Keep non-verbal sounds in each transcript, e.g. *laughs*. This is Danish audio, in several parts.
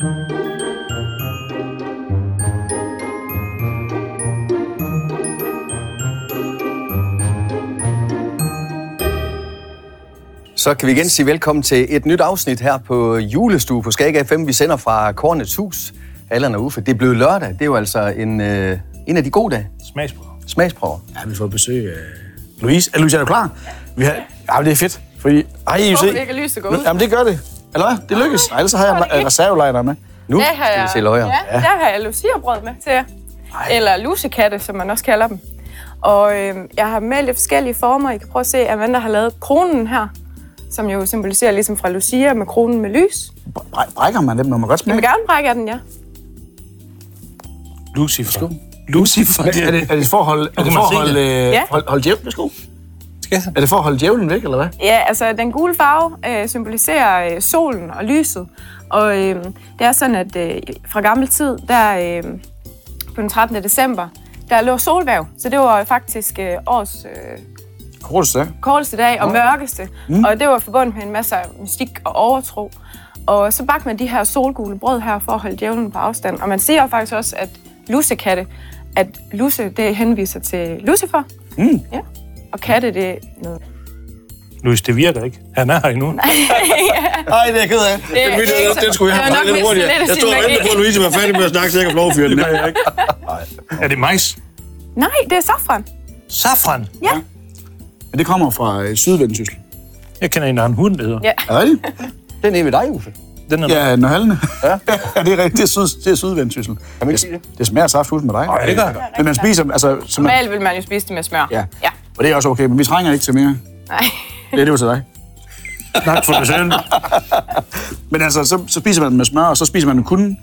Så kan vi igen sige velkommen til et nyt afsnit her på Julestue på Skag FM. Vi sender fra Kornets Hus. Allan og Uffe. Det er blevet lørdag. Det er jo altså en, øh, en af de gode dage. Smagsprøver. Smagsprøver. Ja, vi får besøg af Louise. Er Louise, er du klar? Vi har... Ja, det er fedt. Fordi... Ej, I se. det ikke er lyst at gå ud? Jamen, det gør det. Eller hvad? Det lykkes. Ej, ellers så har jeg en reservelejder med. Nu Der har skal vi jeg, se løjer. ja, der har jeg luciabrød med til jer. Eller lusekatte, som man også kalder dem. Og øh, jeg har med lidt forskellige former. I kan prøve at se, at Amanda har lavet kronen her, som jo symboliserer ligesom fra Lucia med kronen med lys. Bræ- Brækker man dem? Må man godt Jeg smage? vil gerne brække den, ja. Lucifer. Lucifer, det Er det, er det for at holde, er det kan for man at se holde, det. øh, Ja. hold, holde djævlen? Værsgo. Jeg? Er det for at holde djævlen væk, eller hvad? Ja, altså den gule farve øh, symboliserer øh, solen og lyset. Og øh, det er sådan, at øh, fra gammel tid, der øh, på den 13. december, der lå solværv. Så det var faktisk øh, årets øh, Kortest dag. korteste dag og mørkeste. Mm. Og det var forbundet med en masse mystik og overtro. Og så bagte man de her solgule brød her for at holde djævlen på afstand. Og man siger faktisk også, at lussekatte, at lusse, det henviser til Lucifer. Mm. Ja. Og katte, det er noget... Louis, det virker ikke. Han er her endnu. *laughs* Nej, det er jeg ked af. Det er Den, ikke så- den skulle jeg have lidt hurtigere. Jeg stod og ventede på, at Louise var færdig med at snakke, så jeg kan få den. Det ikke. Er det majs? Nej, det er safran. Safran. Ja. Men det kommer fra øh, Sydvendsyssel. Jeg kender en, der har en hund, der hedder. Ja. Er det? Den er ved dig, Uffe. Den er Ja, Nørhalne. Ja. *laughs* ja, det er rigtigt. Det er, syd, det er Sydvendsyssel. Kan man ikke sige det? Det smager saftfus med dig. Ja, det gør det. Men man spiser, altså... Så man, Normalt vil man jo spise det med smør. ja. ja. Og det er også okay, men vi trænger ikke til mere. Nej. Det er det var til dig. Tak for besøgen. *laughs* Men altså, så, så spiser man den med smør, og så spiser man den kun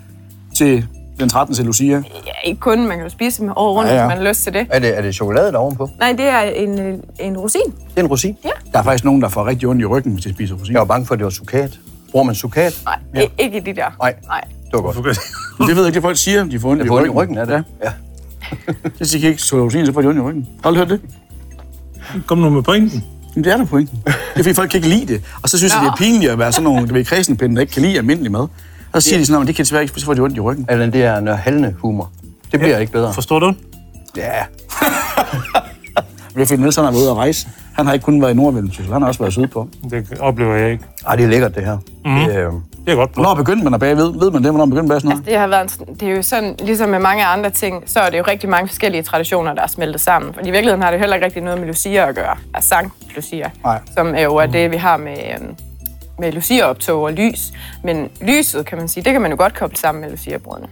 til den 13. til Lucia. Ja, ikke kun. Man kan jo spise dem året rundt, Ja, ja, ja. ja. hvis man har lyst til det. Er det, er det chokolade der ovenpå? Nej, det er en, øh, en rosin. Det er en rosin. Ja. Der er faktisk nogen, der får rigtig ondt i ryggen, hvis de spiser rosin. Jeg var bange for, at det var sukat. Bruger man sukat? Nej, ja. ikke i de der. Nej. Nej. Det var godt. Det? Det ved jeg ikke, det folk siger, de får ondt Det i får ondt i ryggen. ryggen, er det? Ja. *laughs* Hvis de kan ikke tåle rosin, så får de ondt i ryggen. Har du hørt det? Kom nu med pointen. Men det er der pointen. Det er fordi, folk kan ikke lide det. Og så synes jeg, det er pinligt at være sådan nogle, ved, kredsende der ikke kan lide almindelig mad. Og så siger de sådan, at det kan desværre ikke, så får de ondt i ryggen. Eller det er nørhalne humor. Det bliver ikke bedre. Forstår du? Ja. *laughs* Fundet Nielsen, han har været ude at rejse. Han har ikke kun været i Nordvendsyssel, han har også været sydpå. Det oplever jeg ikke. Ej, det er lækkert, det her. Mm. Det, øh, Det er godt. Hvornår begyndte man at bage? Ved, ved man det, hvornår man begyndte at bage sådan noget? Det har været en, sådan- det er jo sådan, ligesom med mange andre ting, så er det jo rigtig mange forskellige traditioner, der er smeltet sammen. For i virkeligheden har det heller ikke rigtig noget med Lucia at gøre. Altså Sankt Lucia, Nej. som er jo er det, vi har med, øhm, med Lucia-optog og lys. Men lyset, kan man sige, det kan man jo godt koble sammen med Lucia-brødene.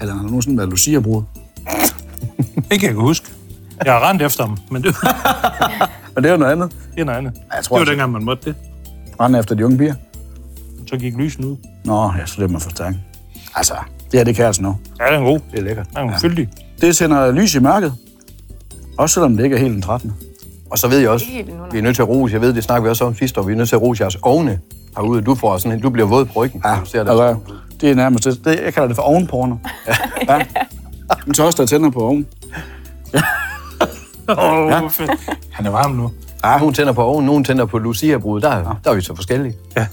Eller har der nogensinde været Lucia-brud? Det kan jeg ikke huske. Jeg har rendt efter ham, men det, *laughs* Men det er jo noget andet. det er noget andet. Jeg tror, det var altså- dengang, man måtte det. Rende efter de unge piger. Så gik lysen ud. Nå, ja, så det er man for stærk. Altså, det her, det kan jeg altså nå. Ja, den er god. det er lækkert. Den er ja. fyldig. Det tænder lys i mørket. Også selvom det ikke er helt den 13. Og så ved jeg også, Helt vi er nødt til at rose, jeg ved, det snakker vi også om sidste år, vi er nødt til at rose jeres ovne herude. Du får sådan en, du bliver våd på ryggen. Ja, du ser det. altså, det er nærmest det. det. Jeg kalder det for ovenporno. *laughs* ja. Men så også der tænder på oven. *laughs* Åh, oh, ja. fedt. Han er varm nu. Ja. Nogle tænder på oven, nogle tænder på Lucia-brud. Der, der er vi så forskellige. Ja.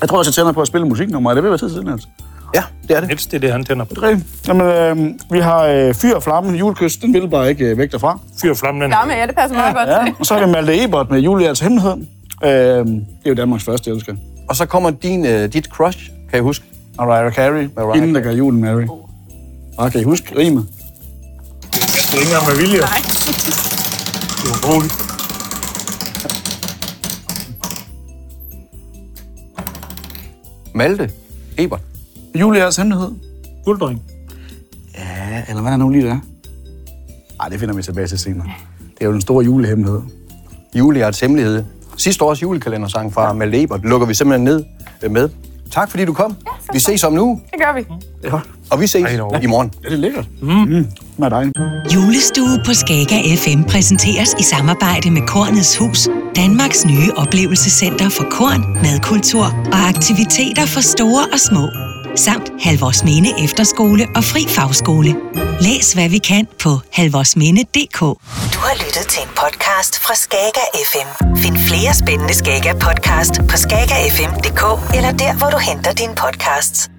Jeg tror også, jeg tænder på at spille musiknummer. Er det ved at være tid siden, altså? Ja, det er det. Niels, det er det, han tænder på. Det er. Jamen, øh, vi har øh, fyr og flamme julekys. Den vil bare ikke øh, væk derfra. Fyr flammen den. Flamme, ja, det passer meget godt Ja. til. Og så har vi Malte Ebert med Julias Hemmelighed. Øh, det er jo Danmarks første elsker. Og så kommer din, uh, dit crush, kan jeg huske. Mariah Carey. Mariah Hende, der gør julen Mary. Og kan I huske rimet? Det er ikke engang med vilje. Nej. Det er roligt. Malte Ebert. Julias Hemmelighed. Gulddreng. Ja, eller hvad er nu lige det er? Ej, det finder vi tilbage til senere. Det er jo den store julehemmelighed. Juliards Hemmelighed. Sidste års julekalendersang fra Malte Ebert lukker vi simpelthen ned øh, med. Tak fordi du kom. Vi ses om nu, Det gør vi. Ja, og vi ses Ej, i morgen. det er lækkert. Mm. mm. Med dig. Julestue på Skaga FM præsenteres i samarbejde med Kornets Hus, Danmarks nye oplevelsescenter for korn, madkultur og aktiviteter for store og små. Samt Halvorsminde Efterskole og Fri Fagskole. Læs hvad vi kan på halvorsminde.dk. Du har lyttet til en podcast fra Skager FM. Find flere spændende Skager podcast på skagerfm.dk eller der, hvor du henter dine podcasts.